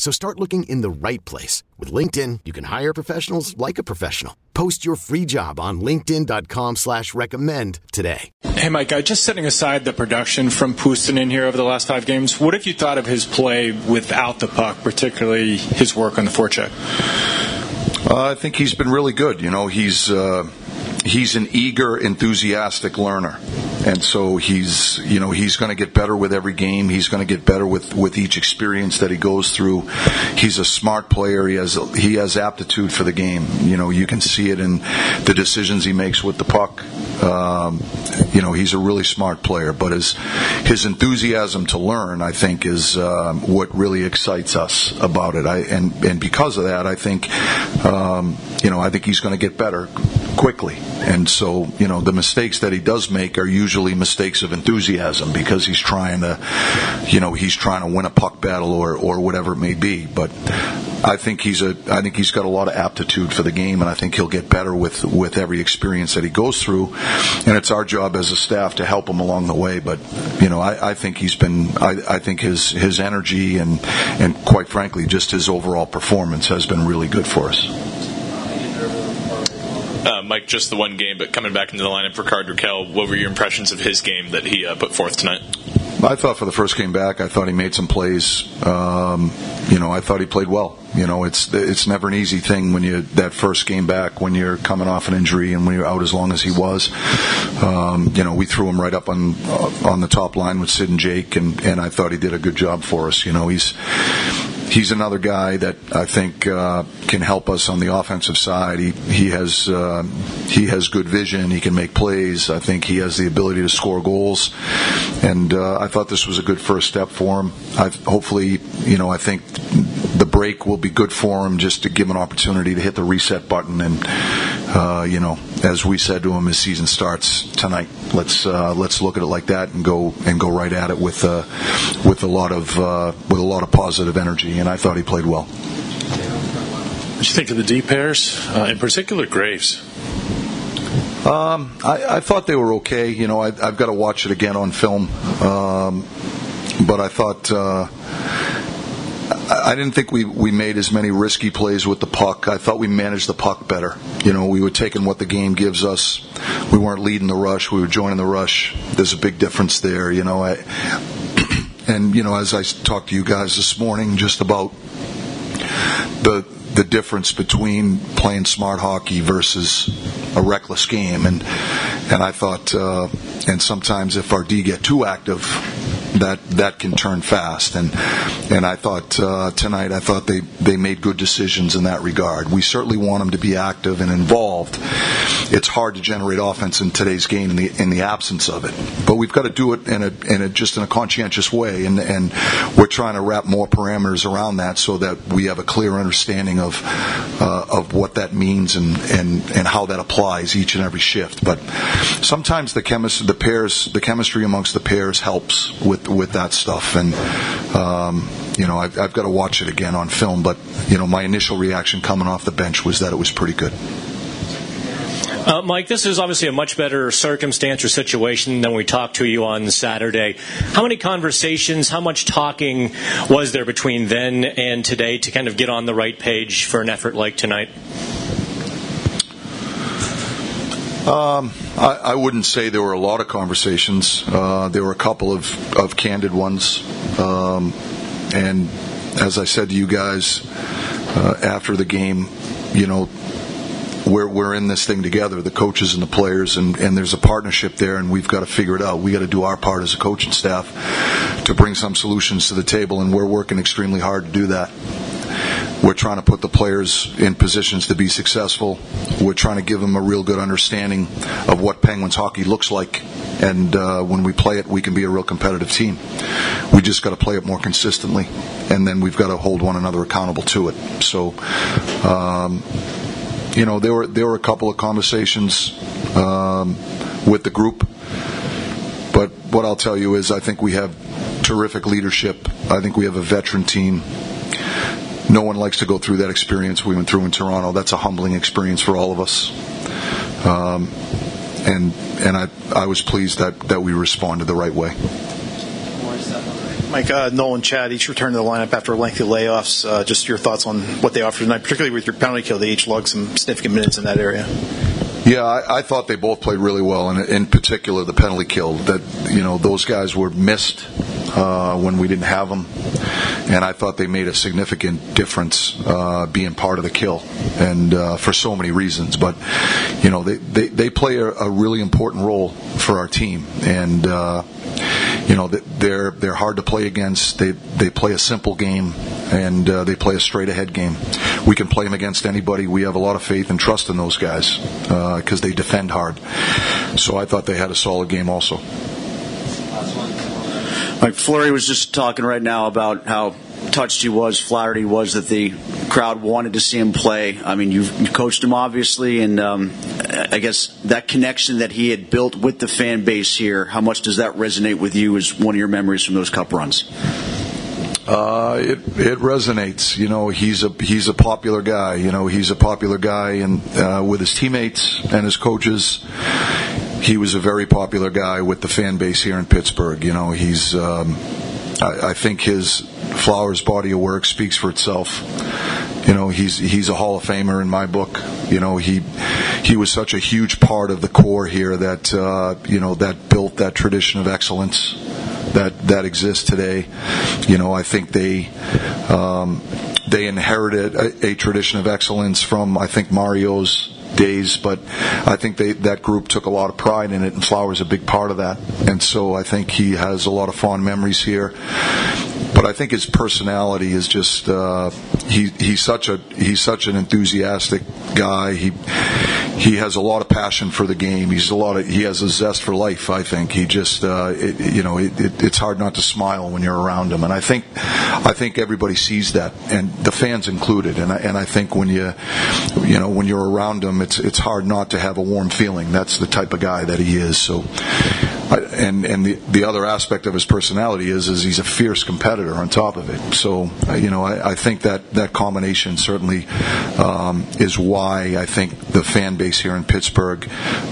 So start looking in the right place. With LinkedIn, you can hire professionals like a professional. Post your free job on linkedin.com slash recommend today. Hey, Mike, uh, just setting aside the production from Puustinen here over the last five games, what have you thought of his play without the puck, particularly his work on the forecheck? Uh, I think he's been really good. You know, he's... Uh he's an eager, enthusiastic learner. And so he's, you know, he's going to get better with every game. He's going to get better with, with each experience that he goes through. He's a smart player. He has, he has aptitude for the game. You know, you can see it in the decisions he makes with the puck. Um, you know, he's a really smart player, but his, his enthusiasm to learn, I think, is um, what really excites us about it. I, and, and because of that, I think, um, you know, I think he's going to get better quickly. And so, you know, the mistakes that he does make are usually mistakes of enthusiasm because he's trying to, you know, he's trying to win a puck battle or, or whatever it may be. But I think he's a, I think he's got a lot of aptitude for the game, and I think he'll get better with with every experience that he goes through. And it's our job as a staff to help him along the way. But you know, I, I think he's been, I, I think his his energy and and quite frankly, just his overall performance has been really good for us. Uh, Mike, just the one game, but coming back into the lineup for Rickard Rakell, what were your impressions of his game that he uh, put forth tonight? I thought for the first game back, I thought he made some plays. Um, you know, I thought he played well. You know, it's it's never an easy thing when you that first game back when you're coming off an injury and when you're out as long as he was. Um, you know, we threw him right up on on the top line with Sid and Jake, and and I thought he did a good job for us. You know, he's he's another guy that I think uh, can help us on the offensive side. He he has uh, he has good vision. He can make plays. I think he has the ability to score goals, and uh, I thought this was a good first step for him. I hopefully, you know, I think the break will be good for him just to give him an opportunity to hit the reset button and uh, you know, as we said to him, his season starts tonight. Let's uh, let's look at it like that and go and go right at it with uh, with a lot of uh, with a lot of positive energy. And I thought he played well. What do you think of the D pairs, uh, in particular Graves? Um, I, I, thought they were okay. You know, I, have got to watch it again on film, um, but I thought uh, I didn't think we, we made as many risky plays with the puck. I thought we managed the puck better. You know, we were taking what the game gives us. We weren't leading the rush. We were joining the rush. There's a big difference there. You know, I, and you know, as I talked to you guys this morning, just about the the difference between playing smart hockey versus a reckless game, and and I thought, uh, and sometimes if our D get too active, that that can turn fast. And and I thought uh, tonight, I thought they they made good decisions in that regard. We certainly want them to be active and involved. It's hard to generate offense in today's game in the in the absence of it, but we've got to do it in a in a just in a conscientious way, and and we're trying to wrap more parameters around that so that we have a clear understanding of uh, of what that means and and and how that applies each and every shift. But sometimes the chemist the pairs the chemistry amongst the pairs helps with with with that stuff. And um, you know, I've, I've got to watch it again on film. But you know, my initial reaction coming off the bench was that it was pretty good. Uh, Mike, this is obviously a much better circumstance or situation than we talked to you on Saturday. How many conversations, how much talking was there between then and today to kind of get on the right page for an effort like tonight? Um, I, I, wouldn't say there were a lot of conversations. Uh, there were a couple of, of candid ones. Um, and as I said to you guys, uh, after the game, you know, we're, we're in this thing together, the coaches and the players, and, and there's a partnership there, and we've got to figure it out. We got to do our part as a coaching staff to bring some solutions to the table, and we're working extremely hard to do that. We're trying to put the players in positions to be successful. We're trying to give them a real good understanding of what Penguins hockey looks like. And uh, when we play it, we can be a real competitive team. We just got to play it more consistently, and then we've got to hold one another accountable to it. So, um, you know, there were there were a couple of conversations um, with the group, but what I'll tell you is, I think we have terrific leadership. I think we have a veteran team no one likes to go through that experience we went through in Toronto. That's a humbling experience for all of us. Um, and and I I was pleased that, that we responded the right way. Mike, uh, Nolan, Chad each returned to the lineup after lengthy layoffs. Uh, just your thoughts on what they offered tonight, particularly with your penalty kill. They each logged some significant minutes in that area. Yeah, I, I thought they both played really well, and in particular the penalty kill. That you know those guys were missed uh, when we didn't have them, and I thought they made a significant difference uh, being part of the kill, and uh, for so many reasons. But you know they they, they play a, a really important role for our team, and uh, you know they're they're hard to play against. They they play a simple game and uh, they play a straight ahead game. We can play them against anybody. We have a lot of faith and trust in those guys because uh, they defend hard. So I thought they had a solid game also. Mike Fleury was just talking right now about how touched he was, flattered he was that the crowd wanted to see him play. I mean, you've, you've coached him obviously, and um, I guess that connection that he had built with the fan base here. How much does that resonate with you as one of your memories from those Cup runs? Uh, it it resonates. You know, he's a he's a popular guy. You know, he's a popular guy, and uh, with his teammates and his coaches, he was a very popular guy with the fan base here in Pittsburgh. You know, he's. Um, I, I think his Flowers body of work speaks for itself. You know, he's he's a Hall of Famer in my book. You know, he he was such a huge part of the core here that uh, you know that built that tradition of excellence that that exists today. You know, I think they um, they inherited a, a, tradition of excellence from I think Mario's days, but I think they, that group took a lot of pride in it, and Flower's a big part of that. And so I think he has a lot of fond memories here. But I think his personality is just uh, he he's such a he's such an enthusiastic guy. He he has a lot of passion for the game. He's a lot of he has a zest for life. I think he just uh, it, you know it, it, it's hard not to smile when you're around him, and I think I think everybody sees that, and the fans included. And I, and I think when you you know when you're around him, it's it's hard not to have a warm feeling. That's the type of guy that he is. So and and the, the other aspect of his personality is is he's a fierce competitor on top of it. So uh, you know I, I think that that combination certainly um, is why I think the fan base here in Pittsburgh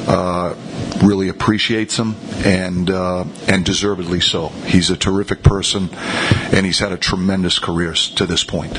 uh, really appreciates him and uh, and deservedly so. He's a terrific person, and he's had a tremendous career to this point.